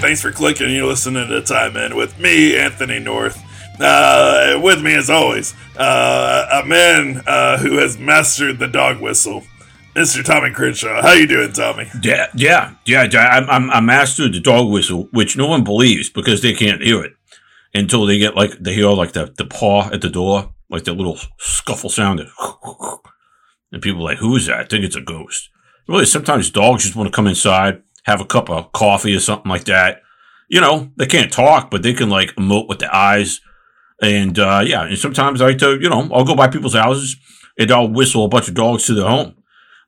Thanks for clicking. You're listening to Time In with me, Anthony North. Uh, with me, as always, uh, a man uh, who has mastered the dog whistle, Mr. Tommy Crenshaw. How you doing, Tommy? Yeah, yeah, yeah. I'm, I'm, I mastered the dog whistle, which no one believes because they can't hear it until they get like they hear like the, the paw at the door, like the little scuffle sound, and people are like, "Who is that?" I think it's a ghost. Really, sometimes dogs just want to come inside, have a cup of coffee or something like that. You know, they can't talk, but they can like emote with their eyes. And uh, yeah, and sometimes I like you know, I'll go by people's houses and I'll whistle a bunch of dogs to their home,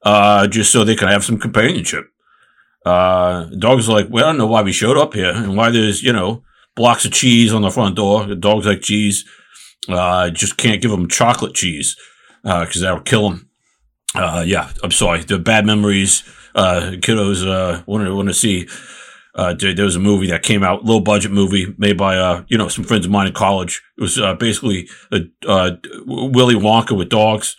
uh, just so they can have some companionship. Uh, dogs are like, well, I don't know why we showed up here and why there's, you know, blocks of cheese on the front door. The dogs like cheese. Uh, just can't give them chocolate cheese, uh, cause that'll kill them. Uh, yeah, I'm sorry. The bad memories, uh, kiddos, uh, want to, want to see, uh, there was a movie that came out, low budget movie made by, uh, you know, some friends of mine in college. It was, uh, basically, a, uh, Willy Wonka with dogs.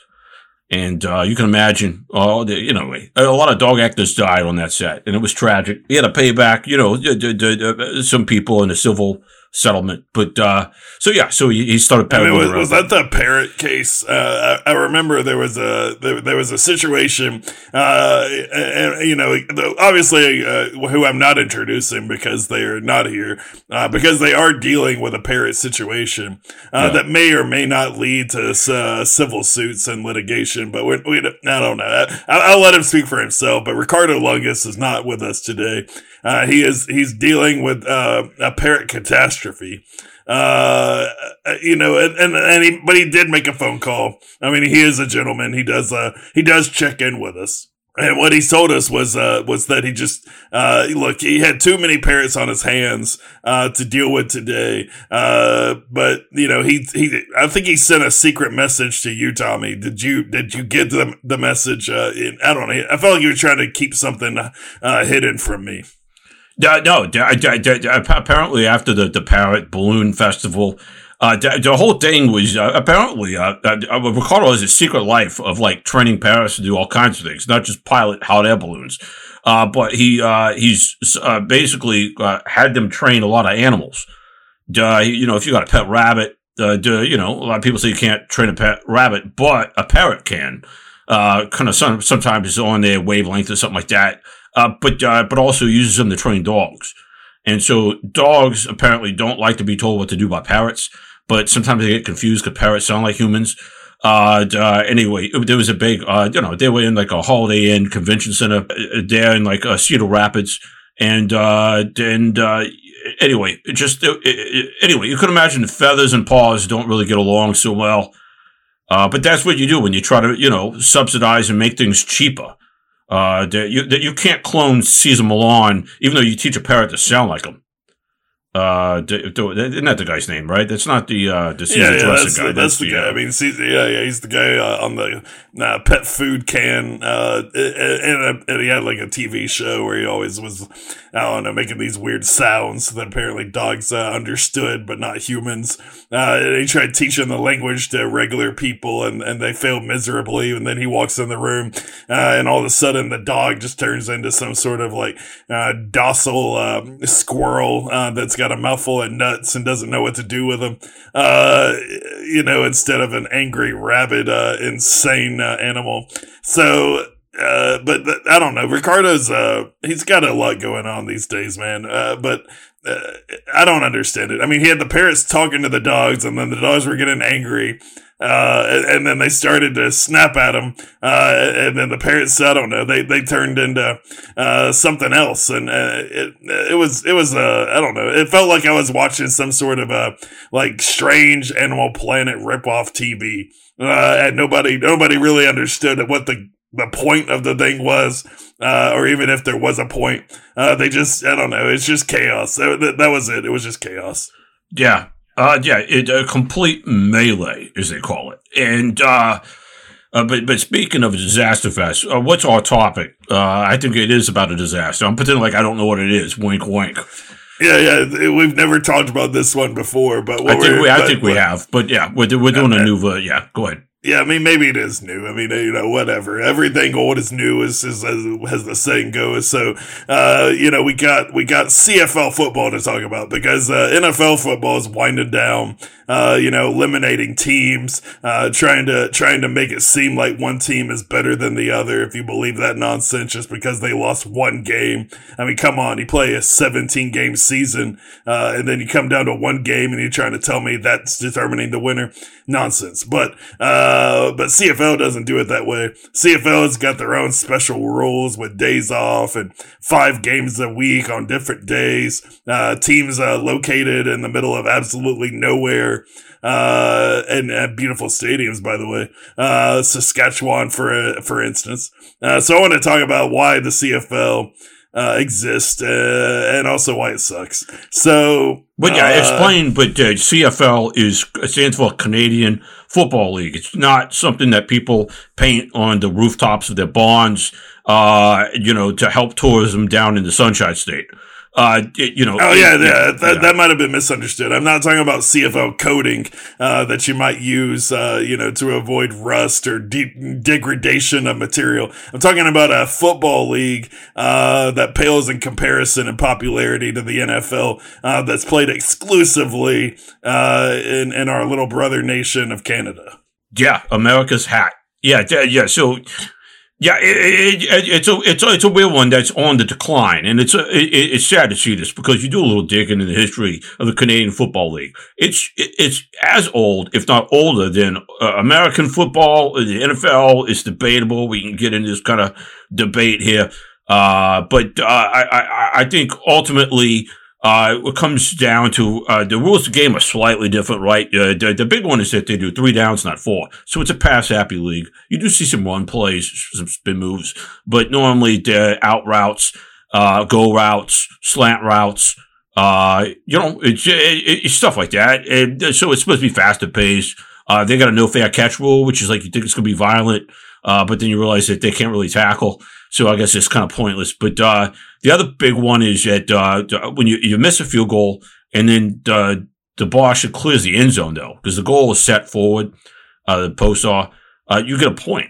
And, uh, you can imagine, the, you know, a lot of dog actors died on that set and it was tragic. He had to pay back, you know, some people in the civil, settlement. But uh, so yeah, so he, he started peddling. I mean, was, was that the parrot case? Uh, I, I, remember there was a there, there was a situation, uh, and, you know, obviously uh, who I'm not introducing because they are not here, uh, because they are dealing with a parrot situation uh, yeah. that may or may not lead to civil suits and litigation. But we, we I don't know. I, will let him speak for himself. But Ricardo Lungus is not with us today. he is he's dealing with a parrot catastrophe catastrophe. Uh, you know, and, and, and he, but he did make a phone call. I mean, he is a gentleman. He does, uh, he does check in with us. And what he told us was, uh, was that he just, uh, look, he had too many parrots on his hands, uh, to deal with today. Uh, but, you know, he, he, I think he sent a secret message to you, Tommy. Did you, did you get the, the message? Uh, in, I don't know. I felt like you were trying to keep something, uh, hidden from me. Uh, no, apparently after the, the Parrot Balloon Festival, uh, the, whole thing was uh, apparently uh, uh, Ricardo has a secret life of like training parrots to do all kinds of things, not just pilot hot air balloons. Uh, but he uh, he's basically had them train a lot of animals. you know, if you got a pet rabbit, you know, a lot of people say you can't train a pet rabbit, but a parrot can. kind of some, sometimes on their wavelength or something like that uh, but uh, but also uses them to train dogs. And so dogs apparently don't like to be told what to do by parrots, but sometimes they get confused because parrots sound like humans. Uh, uh, anyway, there was a big, uh, you know, they were in like a Holiday Inn convention center uh, there in like uh, Cedar Rapids. And, uh, and, uh, anyway, it just, it, it, anyway, you could imagine the feathers and paws don't really get along so well. Uh, but that's what you do when you try to, you know, subsidize and make things cheaper. Uh, that you, that you can't clone Cesar Millan, even though you teach a parrot to sound like him. Uh, isn't that the guy's name, right? That's not the uh, the yeah, yeah, that's, guy. The, that's, that's the, the, guy. Uh, I mean, Cesar, yeah, yeah, he's the guy uh, on the uh, pet food can. Uh, and, and, he had like a TV show where he always was, I don't know, making these weird sounds that apparently dogs uh, understood, but not humans. Uh, and he tried teaching the language to regular people, and and they failed miserably. And then he walks in the room, uh, and all of a sudden the dog just turns into some sort of like uh, docile um, squirrel uh, that's got a mouthful of nuts and doesn't know what to do with them. Uh, you know, instead of an angry, rabid, uh, insane uh, animal. So, uh, but, I don't know. Ricardo's, uh, he's got a lot going on these days, man. Uh, but, I don't understand it. I mean, he had the parrots talking to the dogs and then the dogs were getting angry uh, and then they started to snap at him. Uh, and then the parents, I don't know, they, they turned into, uh, something else. And, uh, it, it was, it was, uh, I don't know, it felt like I was watching some sort of a, like, strange Animal Planet ripoff TV. Uh, and nobody, nobody really understood what the, the point of the thing was, uh, or even if there was a point. They just, I don't know, it's just chaos. That, that was it. It was just chaos. Yeah. Uh, yeah, it, a complete melee, as they call it. And, uh, uh, but but speaking of disaster fest, uh, what's our topic? Uh, I think it is about a disaster. I'm pretending like I don't know what it is. Wink, wink. Yeah, yeah. We've never talked about this one before, but I think we, I think we have. But yeah, we're we're doing okay. a new. Yeah, go ahead. Yeah, I mean, maybe it is new. I mean, you know, whatever. Everything old is new, is, is, as the saying goes. So, uh, you know, we got we got CFL football to talk about because uh, NFL football is winding down. Uh, you know, eliminating teams, uh, trying to trying to make it seem like one team is better than the other. If you believe that nonsense, just because they lost one game. I mean, come on, you play a 17 game season, uh, and then you come down to one game, and you're trying to tell me that's determining the winner. Nonsense. But. Uh, uh, but CFL doesn't do it that way. CFL has got their own special rules with days off and five games a week on different days. Uh, teams uh, located in the middle of absolutely nowhere. Uh, and, and, beautiful stadiums, by the way. Uh, Saskatchewan, for for instance. Uh, so I want to talk about why the CFL uh, exist, uh, and also why it sucks. So, but yeah, uh, explain. But uh, CFL is stands for Canadian Football League. It's not something that people paint on the rooftops of their barns, uh, you know, to help tourism down in the Sunshine State uh, you know. Oh yeah, yeah, that, yeah. that might have been misunderstood. I'm not talking about CFL coding uh, that you might use, uh, you know, to avoid rust or de- degradation of material. I'm talking about a football league uh, that pales in comparison in popularity to the NFL uh, that's played exclusively uh, in in our little brother nation of Canada. Yeah, America's hat. Yeah, yeah. So yeah, it, it, it's a it's a it's a weird one that's on the decline, and it's a, it, it's sad to see this because you do a little digging in the history of the Canadian Football League. It's it's as old, if not older, than uh, American football. The NFL is debatable. We can get into this kind of debate here, uh, but uh, I, I I think ultimately uh, it comes down to uh, the rules of the game are slightly different, right? Uh, the, the, big one is that they do three downs, not four. So it's a pass happy league. You do see some run plays, some spin moves, but normally the out routes, uh, go routes, slant routes, uh, you know, it's, it, it's stuff like that. And so it's supposed to be faster paced. Uh, they got a no fair catch rule, which is like you think it's going to be violent, uh, but then you realize that they can't really tackle. So I guess it's kind of pointless. But uh, the other big one is that uh, when you, you miss a field goal and then uh, the bar should clears the end zone though, because the goal is set forward, uh, the post are, uh, you get a point.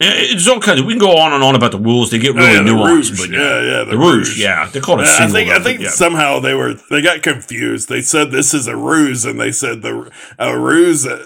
It's all kinds of. We can go on and on about the rules. They get really oh, yeah, nuanced, but yeah, yeah, the, the rouge, rouge, yeah, they call it. Yeah, I think I think yeah. somehow they were they got confused. They said this is a ruse, and they said the a ruse, uh,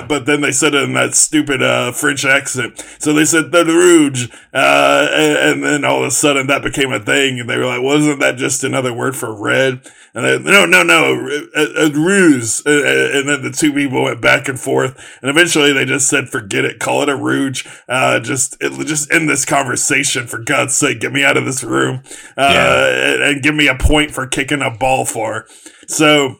yeah. but then they said it in that stupid uh, French accent. So they said the rouge, uh, and, and, then all of a sudden that became a thing, and they were like, "Wasn't that just another word for red?" And they, no, no, no, a, a ruse. And then the two people went back and forth, and eventually they just said, "Forget it, call it a rouge." Uh, uh, just it, just end this conversation for God's sake. Get me out of this room, uh, yeah. and, and give me a point for kicking a ball for. So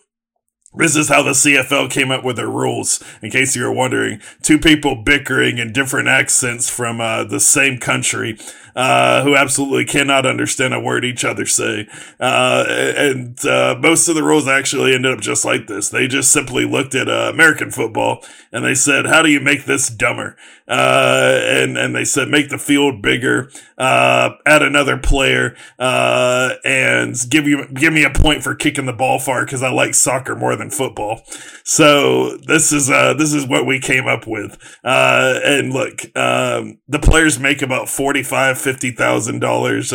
this is how the CFL came up with their rules, in case you were wondering. Two people bickering in different accents from uh, the same country uh, who absolutely cannot understand a word each other say. Uh, and uh, most of the rules actually ended up just like this. They just simply looked at uh, American football and they said, "How do you make this dumber?" Uh, and and they said, "Make the field bigger, add another player, and give you give me a point for kicking the ball far because I like soccer more than football." So this is this is what we came up with. and look, um, the players make about forty five fifty thousand uh, dollars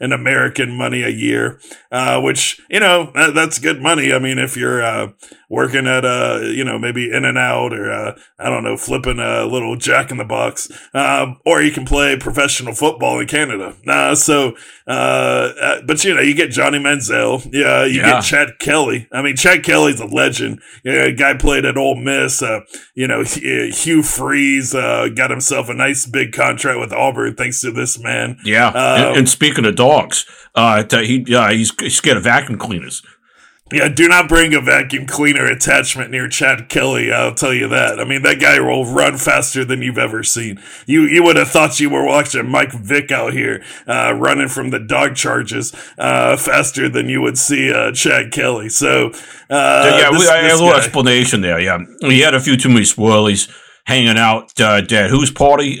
in American money a year, uh, which you know that, that's good money. I mean, if you're uh, working at a, you know, maybe in and out or, uh, I don't know, flipping a little jack in the box. Um, or you can play professional football in Canada. Uh, so, uh, uh, but you know, you get Johnny Manziel. Yeah. You yeah. get Chad Kelly. I mean, Chad Kelly's a legend. Yeah, guy played at Ole Miss. Uh, you know, Hugh Freeze, uh, got himself a nice big contract with Auburn thanks to this man. Yeah. Um, and, and, speaking of dogs, uh, he, yeah, he's, he's scared of vacuum cleaners. Yeah, do not bring a vacuum cleaner attachment near Chad Kelly. I'll tell you that. I mean, that guy will run faster than you've ever seen. You you would have thought you were watching Mike Vick out here uh, running from the dog charges uh, faster than you would see uh, Chad Kelly. So uh, yeah, this, we, I a little guy. explanation there. Yeah, he had a few too many swirlies hanging out uh, at whose party?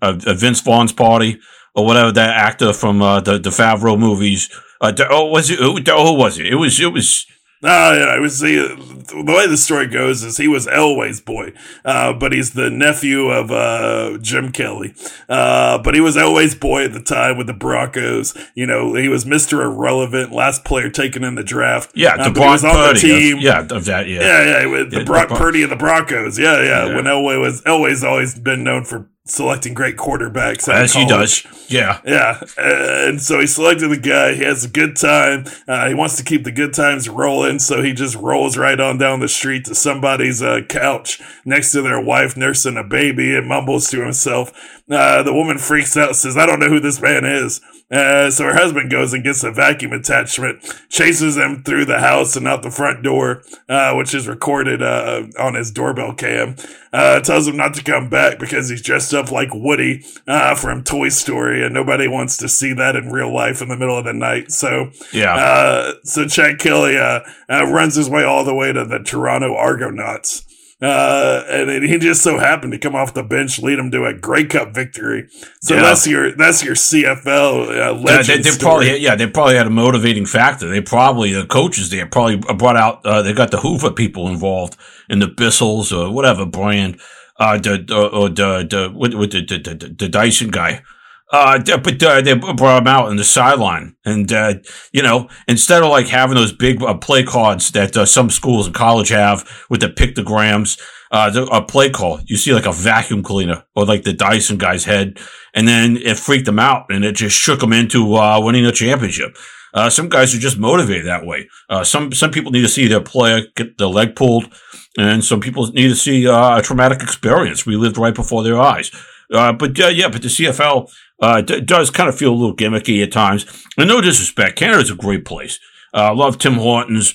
Uh, Vince Vaughn's party or whatever that actor from the the Favreau movies uh, oh, was it? Who, who was it? It was. It was. Ah, yeah, it was the the way the story goes is he was Elway's boy, uh, but he's the nephew of uh, Jim Kelly. Uh, but he was Elway's boy at the time with the Broncos. You know, he was Mister Irrelevant, last player taken in the draft. Yeah, uh, the he was on the team. Of, yeah, of that. Yeah. Yeah, yeah, with the Yeah, Brock Purdy of the Broncos. Yeah, yeah, Yeah. When Elway was Elway's always been known for selecting great quarterbacks. as he does. Yeah. Yeah, and so he selected the guy. He has a good time. Uh, he wants to keep the good times rolling, so he just rolls right on down the street to somebody's uh, couch next to their wife nursing a baby and mumbles to himself. Uh, the woman freaks out, says, "I don't know who this man is." Uh, so her husband goes and gets a vacuum attachment, chases him through the house and out the front door, uh, which is recorded uh, on his doorbell cam. Uh, tells him not to come back because he's dressed up like Woody uh, from Toy Story, and nobody wants to see that in real life in the middle of the night. So, Yeah. uh, so Chad Kelly uh, uh, runs his way all the way to the Toronto Argonauts. Uh, and it, he just so happened to come off the bench, lead him to a Grey Cup victory. So Yeah. that's your that's your CFL uh, Yeah, legend they, they probably yeah they probably had a motivating factor. They probably the coaches there probably brought out uh, they got the Hoover people involved in the Bissells or whatever brand. Uh, the or the the with, with the, the, the the Dyson guy. Uh, but uh, they brought him out on the sideline, and uh, you know, instead of like having those big uh, play cards that uh, some schools in college have with the pictograms, uh, a play call, you see like a vacuum cleaner or like the Dyson guy's head, and then it freaked them out, and it just shook them into uh, winning a championship. Uh, some guys are just motivated that way. Uh, some some people need to see their player get the leg pulled, and some people need to see a traumatic experience relived right before their eyes. Uh, but yeah, but the CFL uh, d- does kind of feel a little gimmicky at times. And no disrespect, Canada's a great place. Uh, I love Tim Hortons.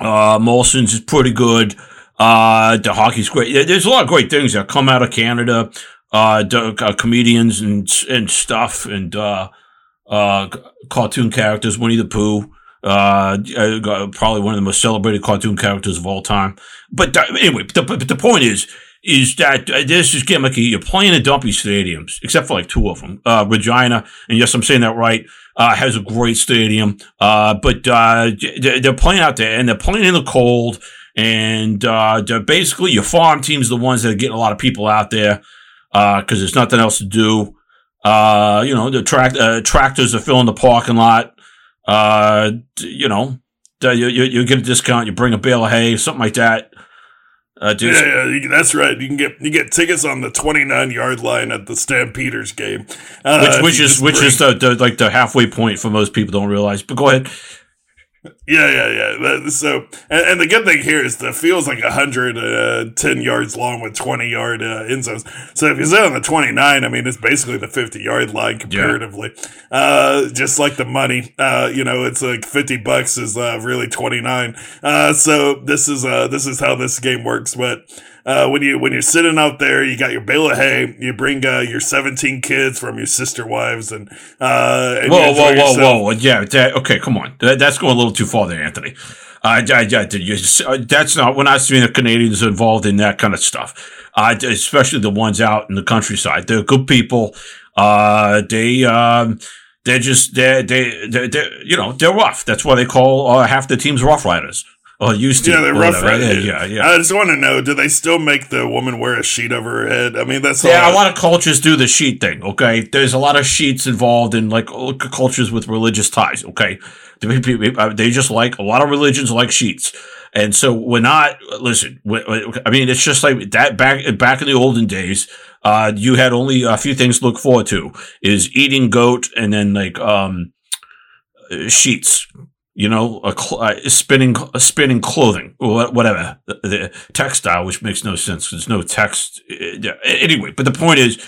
Uh, Molson's is pretty good. Uh, the hockey's great. There's a lot of great things that come out of Canada. Uh, the, uh, comedians and and stuff, and uh, uh, cartoon characters, Winnie the Pooh. Uh, uh, probably one of the most celebrated cartoon characters of all time. But uh, anyway, the, the point is, is that uh, this is gimmicky. You're playing in dumpy stadiums, except for like two of them. Uh, Regina, and yes, I'm saying that right, uh, has a great stadium. Uh, but, uh, they're, playing out there and they're playing in the cold. And, uh, basically your farm team's the ones that are getting a lot of people out there, uh, cause there's nothing else to do. You know, the uh, tractors are filling the parking lot. You know, you, you, you get a discount, you bring a bale of hay, something like that. Uh, dude, Yeah, yeah, that's right. You can get you get tickets on the 29 yard line at the Stampeders game, uh, which which is which bring- is the, the like the halfway point for most people don't realize. But go ahead. Yeah, yeah, yeah. So, and, and the good thing here is the field's like 110 yards long with 20 yard uh, end zones. So if you sit on the 29, I mean, it's basically the 50 yard line comparatively. Uh, just like the money, uh, you know, it's like 50 bucks is uh, really 29. Uh, so this is uh, this is how this game works. But uh, when you when you're sitting out there, you got your bale of hay. You bring uh, your 17 kids from your sister wives, and uh, and Whoa, whoa, whoa, yourself. whoa! Yeah, that, okay, come on. That, that's going a little too far there, Anthony. Uh, I, I, you, uh, that's not. We're not seeing the Canadians involved in that kind of stuff. Uh, especially the ones out in the countryside. They're good people. Uh, they, um, they're just they they they they you know they're rough. That's why they call uh, half the teams Rough Riders. Or used to. Yeah, they're rough. Right? Yeah, yeah, yeah. I just want to know: Do they still make the woman wear a sheet over her head? I mean, that's Yeah, all a lot of cultures do the sheet thing. Okay, there's a lot of sheets involved in like uh, cultures with religious ties. Okay, uh, they just like a lot of religions like sheets, and so we're not. Listen, I mean, it's just like that back back in the olden days. Uh, you had only a few things to look forward to: is eating goat, and then like um, uh, sheets. You know, a cl- uh, spinning uh, spinning clothing, or whatever the, the textile, which makes no sense. There's no text. uh. Anyway, but the point is,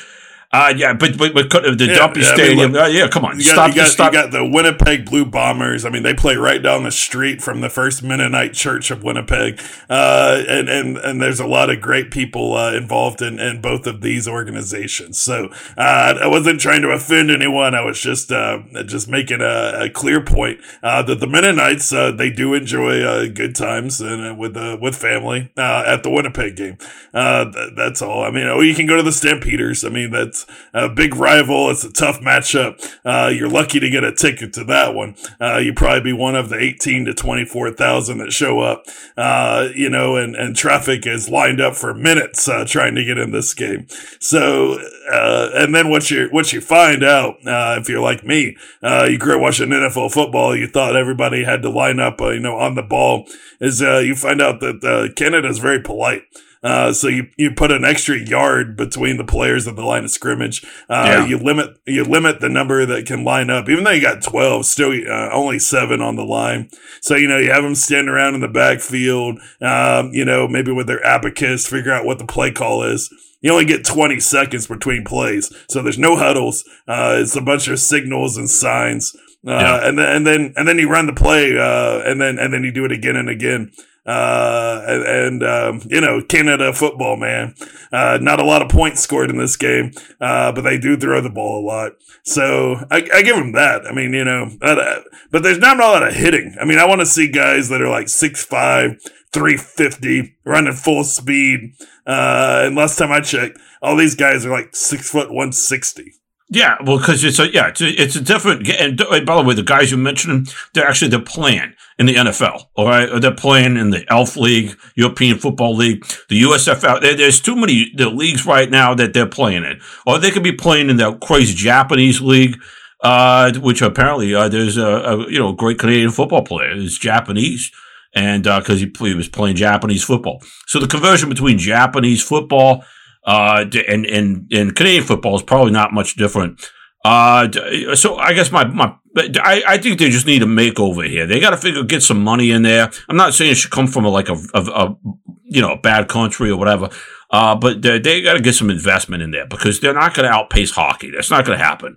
uh, yeah, but but, but the Yeah, Dumpy yeah, I mean, Stadium, uh, yeah, come on, You got, stop, you, got, stop. you got the Winnipeg Blue Bombers. I mean, they play right down the street from the First Mennonite Church of Winnipeg, uh, and and and there's a lot of great people uh, involved in, in both of these organizations. So uh, I wasn't trying to offend anyone. I was just uh, just making a, a clear point uh, that the Mennonites uh, they do enjoy uh, good times and uh, with with family uh, at the Winnipeg game. Uh, th- that's all. I mean, oh, you can go to the Stampeders. I mean, that's a big rival. It's a tough matchup. Uh, you're lucky to get a ticket to that one. Uh, you probably be one of the 18 to 24,000 that show up. Uh, you know, and and traffic is lined up for minutes uh, trying to get in this game. So, uh, and then what you what you find out if you're like me, you grew up watching NFL football. You thought everybody had to line up, you know, on the ball. Is you find out that Canada is very polite. Uh, so you, you put an extra yard between the players and the line of scrimmage. Uh, yeah. you limit, you limit the number that can line up, even though you got 12, still uh, only seven on the line. So, you know, you have them standing around in the backfield, um, you know, maybe with their abacus, figure out what the play call is. You only get 20 seconds between plays. So there's no huddles. Uh, it's a bunch of signals and signs. Uh, yeah. and then, and then, and then you run the play, uh, and then, and then you do it again and again. Uh, and, um, you know, Canada football, man. Uh, not a lot of points scored in this game, uh, but they do throw the ball a lot. So I, I give them that. I mean, you know, uh, but there's not a lot of hitting. I mean, I want to see guys that are like 6'5, 350, running full speed. Uh, and last time I checked, all these guys are like six foot 160. Yeah, well, because it's a yeah, it's a, it's a different. And by the way, the guys you mentioned, they're actually they're playing in the NFL. All right, they're playing in the Elf League, European Football League, the USFL. There, there's too many the leagues right now that they're playing in, or they could be playing in the crazy Japanese league, uh, which apparently uh, there's a, a, you know great Canadian football player is Japanese. And because uh, he, he was playing Japanese football, so the conversion between Japanese football uh, and, and, and Canadian football is probably not much different. Uh, so I guess my, my, I, I think they just need a makeover here. They got to figure, get some money in there. I'm not saying it should come from a, like a, a, a you know, a bad country or whatever. Uh, but they, they got to get some investment in there because they're not going to outpace hockey. That's not going to happen.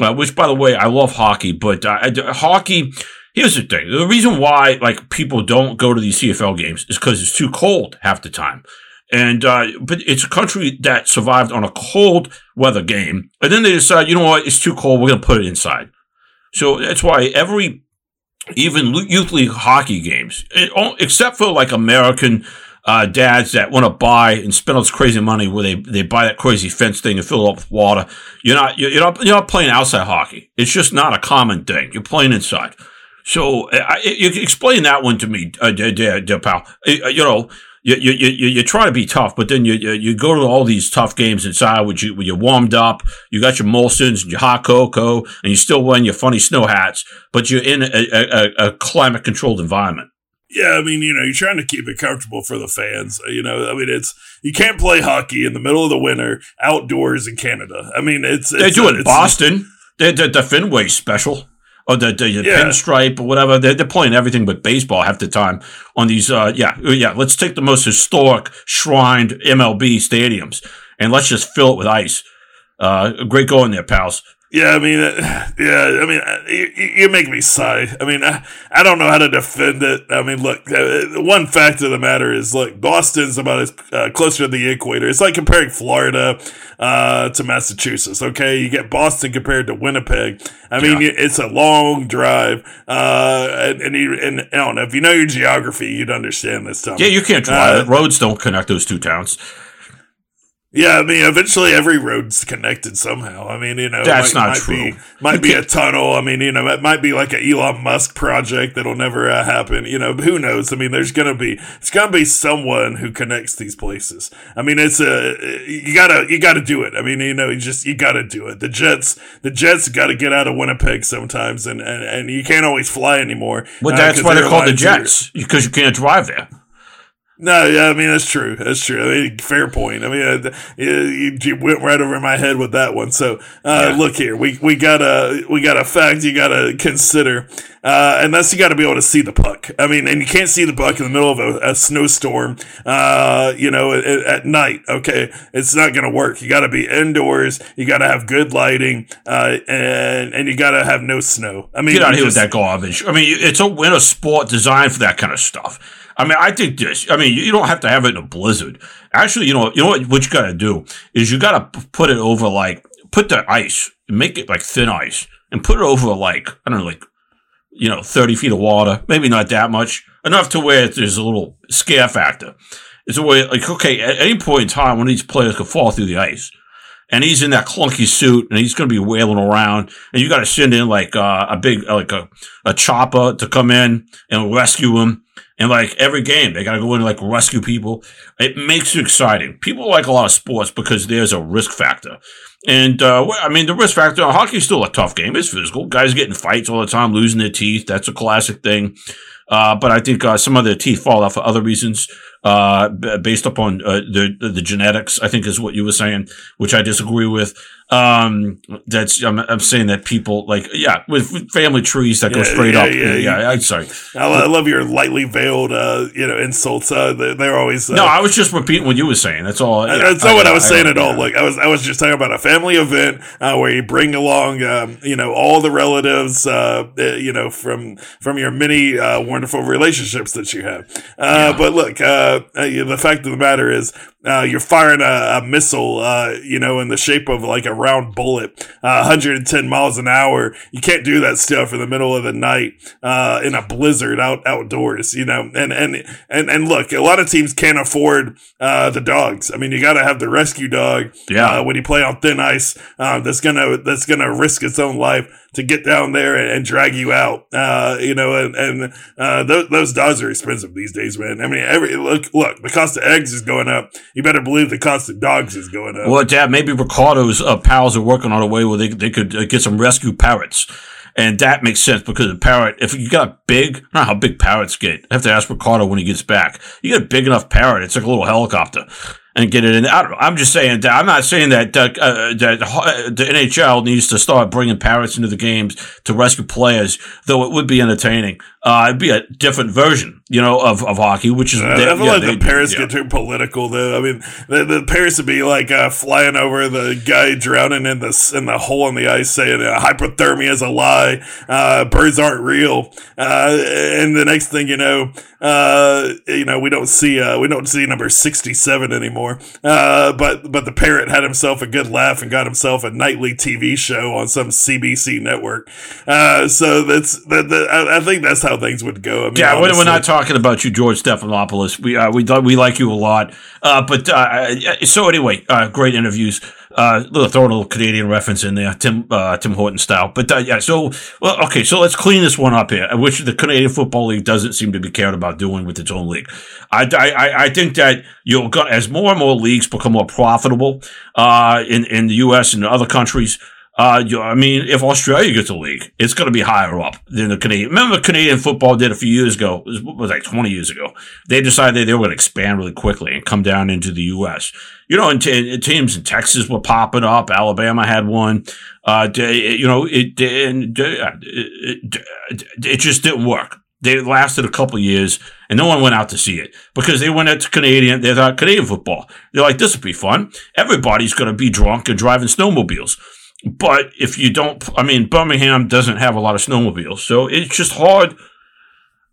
Uh, which, by the way, I love hockey, but uh, hockey. Here's the thing: the reason why like people don't go to these CFL games is because it's too cold half the time. And, uh, but it's a country that survived on a cold weather game. And then they decide, you know what? It's too cold. We're going to put it inside. So that's why every, even youth league hockey games, it, except for like American, uh, dads that want to buy and spend all this crazy money where they, they buy that crazy fence thing and fill it up with water. You're not, you're not, you're not playing outside hockey. It's just not a common thing. You're playing inside. So uh, you explain that one to me, uh, dear, dear pal. Uh, you know, you, you, you, you try to be tough, but then you, you, you go to all these tough games inside where, you, where you're warmed up, you got your Molsons and your hot cocoa, and you're still wearing your funny snow hats, but you're in a, a, a climate controlled environment. Yeah, I mean, you know, you're trying to keep it comfortable for the fans. You know, I mean, it's you can't play hockey in the middle of the winter outdoors in Canada. I mean, it's, it's they do it in Boston. They did the Fenway special or the, the, yeah. pinstripe or whatever. They're, they're playing everything but baseball half the time on these. Uh, yeah, yeah. Let's take the most historic shrined MLB stadiums and let's just fill it with ice. Uh, great going there, pals. Yeah, I mean, uh, yeah, I mean, uh, you, you, make me sigh. I mean, I, I don't know how to defend it. I mean, look, uh, one fact of the matter is, look, Boston's about as uh, closer to the equator. It's like comparing Florida uh, to Massachusetts. Okay, you get Boston compared to Winnipeg. I mean, yeah. it's a long drive, uh, and and, you, and I don't know if you know your geography, you'd understand this. Tom. Yeah, you can't drive. Roads don't connect those two towns. Yeah, I mean, eventually every road's connected somehow. I mean, you know, that's might, not might true. Be, might be a tunnel. I mean, you know, it might be like an Elon Musk project that'll never uh, happen. You know, who knows? I mean, there's gonna be it's gonna be someone who connects these places. I mean, it's a you gotta you gotta do it. I mean, you know, you just you gotta do it. The Jets the Jets got to get out of Winnipeg sometimes, and, and and you can't always fly anymore. Well, uh, that's why they're called the Jets because you can't drive there. No, yeah, I mean that's true. That's true. I mean, fair point. I mean, uh, you, you, went right over my head with that one. So, uh, yeah. look here, we we got a we got a fact you got to consider, uh, and that's you got to be able to see the puck. I mean, and you can't see the puck in the middle of a, a snowstorm, uh, you know, at, at, night. Okay, it's not going to work. You got to be indoors. You got to have good lighting, uh, and and you got to have no snow. I mean, get out here just, with that garbage. I mean, it's a winter sport designed for that kind of stuff. I mean, I think this. I mean, you don't have to have it in a blizzard. Actually, you know, you know what, what you got to do is you got to put it over like put the ice, make it like thin ice, and put it over like I don't know, like you know, thirty feet of water. Maybe not that much, enough to where there's a little scare factor. It's a way like okay, at any point in time, one of these players could fall through the ice. and he's in that clunky suit and he's going to be wailing around and you got to send in like uh, a big like a, a chopper to come in and rescue him and like every game they got to go in and like rescue people. It makes it exciting. People like a lot of sports because there's a risk factor. And uh, i mean the risk factor on hockey's still a tough game. It's physical. Guys getting fights all the time losing their teeth. That's a classic thing. Uh, but I think uh, some of their teeth fall out for other reasons uh, based upon uh, the the genetics. I think is what you were saying, which I disagree with. Um, that's I'm, I'm saying that people like yeah with, with family trees that go straight yeah, up. yeah, Yeah, yeah. I'm sorry. I, I love your lightly veiled, uh, you know, insults. Uh, they're, they're always. Uh, No, I was just repeating what you were saying. That's all. yeah, that's not what I was saying at all. yeah. Look, I was I was just talking about a family event uh, where you bring along, um, you know, all the relatives, uh, uh, you know, from from your many uh, wonderful relationships that you have. Uh, But look, uh, uh, the fact of the matter is, uh, you're firing a, a missile, uh, you know, in the shape of like a round bullet, uh, 110 miles an hour. You can't do that stuff in the middle of the night, uh, in a blizzard out outdoors, you know, and, and, and, and look, a lot of teams can't afford, uh, the dogs. I mean, you got to have the rescue dog, Yeah. uh, when you play on thin ice, that's gonna, that's gonna risk its own life to get down there and, and drag you out. Uh, you know, and, and, uh, those, those dogs are expensive these days, man. I mean, every, look, look, the cost of eggs is going up. You better believe the cost of dogs is going up. Well, Dad, maybe Ricardo's uh, pals are working on a way where they, they could uh, get some rescue parrots. And that makes sense because a parrot, if you got big, I how big parrots get. I have to ask Ricardo when he gets back. You get a big enough parrot, it's like a little helicopter and get it in. I, I'm just saying that, I'm not saying that, uh, uh, that uh, the NHL needs to start bringing parrots into the games to rescue players, though it would be entertaining. Uh, it'd be a different version, you know, of, of hockey, which is, I they- feel yeah, like they- the Paris yeah. get too political, though. I mean, the, the Paris would be like uh, flying over the guy drowning in the in the hole in the ice, saying uh, hypothermia is a lie, uh, birds aren't real, uh, and the next thing you know, uh, you know, we don't see uh, we don't see number sixty seven anymore. Uh, but but the parrot had himself a good laugh and got himself a nightly TV show on some CBC network. Uh, so that's that, that, I, I think that's how things would go. I mean, Yeah, we're, we're not talking about you, George Stephanopoulos. We uh, we we like you a lot. Uh, but uh, so anyway, uh, great interviews. Uh, little throwing a little Canadian reference in there, Tim uh, Tim Horton style. But uh, yeah, so well, okay, so let's clean this one up here, which the Canadian Football League doesn't seem to be cared about doing with its own league. I, I, I- think that you'll go, as more and more leagues become more profitable uh, in in the U.S. and other countries. Uh, I mean, if Australia gets a league, it's going to be higher up than the Canadian. Remember, Canadian football did a few years ago. It was, was like twenty years ago. They decided they were going to expand really quickly and come down into the U.S. You know, and, t- teams in Texas were popping up. Alabama had one. Uh, you know, it and it, it, it just didn't work. They lasted a couple years, and no one went out to see it because they went out to Canadian. They thought Canadian football. They're like, this would be fun. Everybody's going to be drunk and driving snowmobiles. But if you don't, I mean, Birmingham doesn't have a lot of snowmobiles, so it's just hard.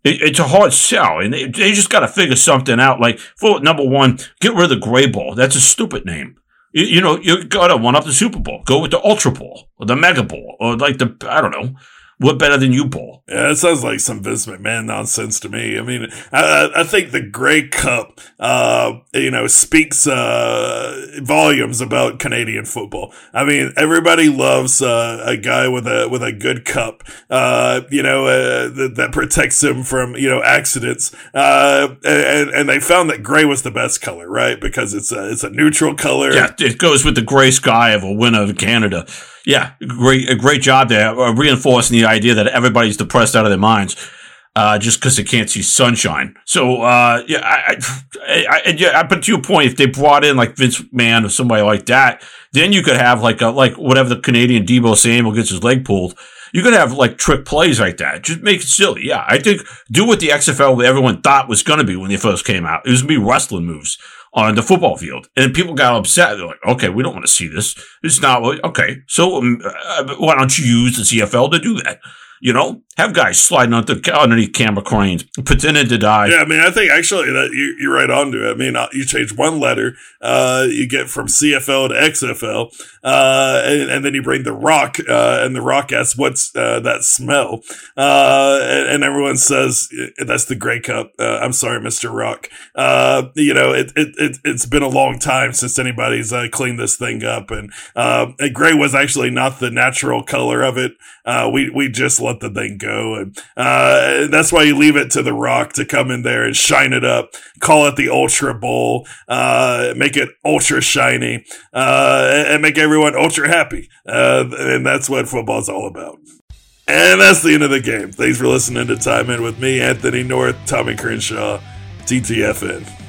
It, it's a hard sell, and they, they just got to figure something out. Like, for number one, get rid of the gray ball. That's a stupid name. You, you know, you got to one up the Super Bowl. Go with the Ultra Bowl or the Mega Bowl or like the I don't know. What better than you bowl? Yeah, it sounds like some Vince McMahon nonsense to me. I mean, I, I- I think the Grey Cup, uh, you know, speaks uh, volumes about Canadian football. I mean, everybody loves uh, a guy with a with a good cup, uh, you know, uh, that, that protects him from you know accidents. Uh, and and they found that gray was the best color, right? Because it's a it's a neutral color. Yeah, it goes with the gray sky of a winner of Canada. Yeah, great, a great job there, uh, reinforcing the idea that everybody's depressed out of their minds. Uh, just because they can't see sunshine. So, uh, yeah, I, I, I, yeah, but to your point, if they brought in like Vince McMahon or somebody like that, then you could have like a, like whatever the Canadian Deebo Samuel gets his leg pulled. You could have like trick plays like that. Just make it silly. Yeah, I think do what the XFL everyone thought was going to be when they first came out. It was going to be wrestling moves on the football field. And people got upset. They're like, okay, we don't want to see this. It's not okay. So um, uh, why don't you use the CFL to do that? You know, Have guys sliding under, underneath camera cranes, pretending to die. Yeah, I mean, I think actually that you, you're right on to it. I mean, uh, you change one letter, uh, you get from CFL to XFL, uh, and, and, then you bring the Rock, uh, and the Rock asks, "What's uh, that smell?" Uh, and, and, everyone says, "That's the Grey Cup." I'm sorry, Mister Rock. you know, it, it, it has been a long time since anybody's cleaned this thing up, and, and gray was actually not the natural color of it. we we just let the thing go. And uh, that's why you leave it to The Rock to come in there and shine it up, call it the Ultra Bowl, uh, make it ultra shiny, uh, and make everyone ultra happy. Uh, and that's what football's all about. And that's the end of the game. Thanks for listening to Time In with me, Anthony North, Tommy Crenshaw, TTFN.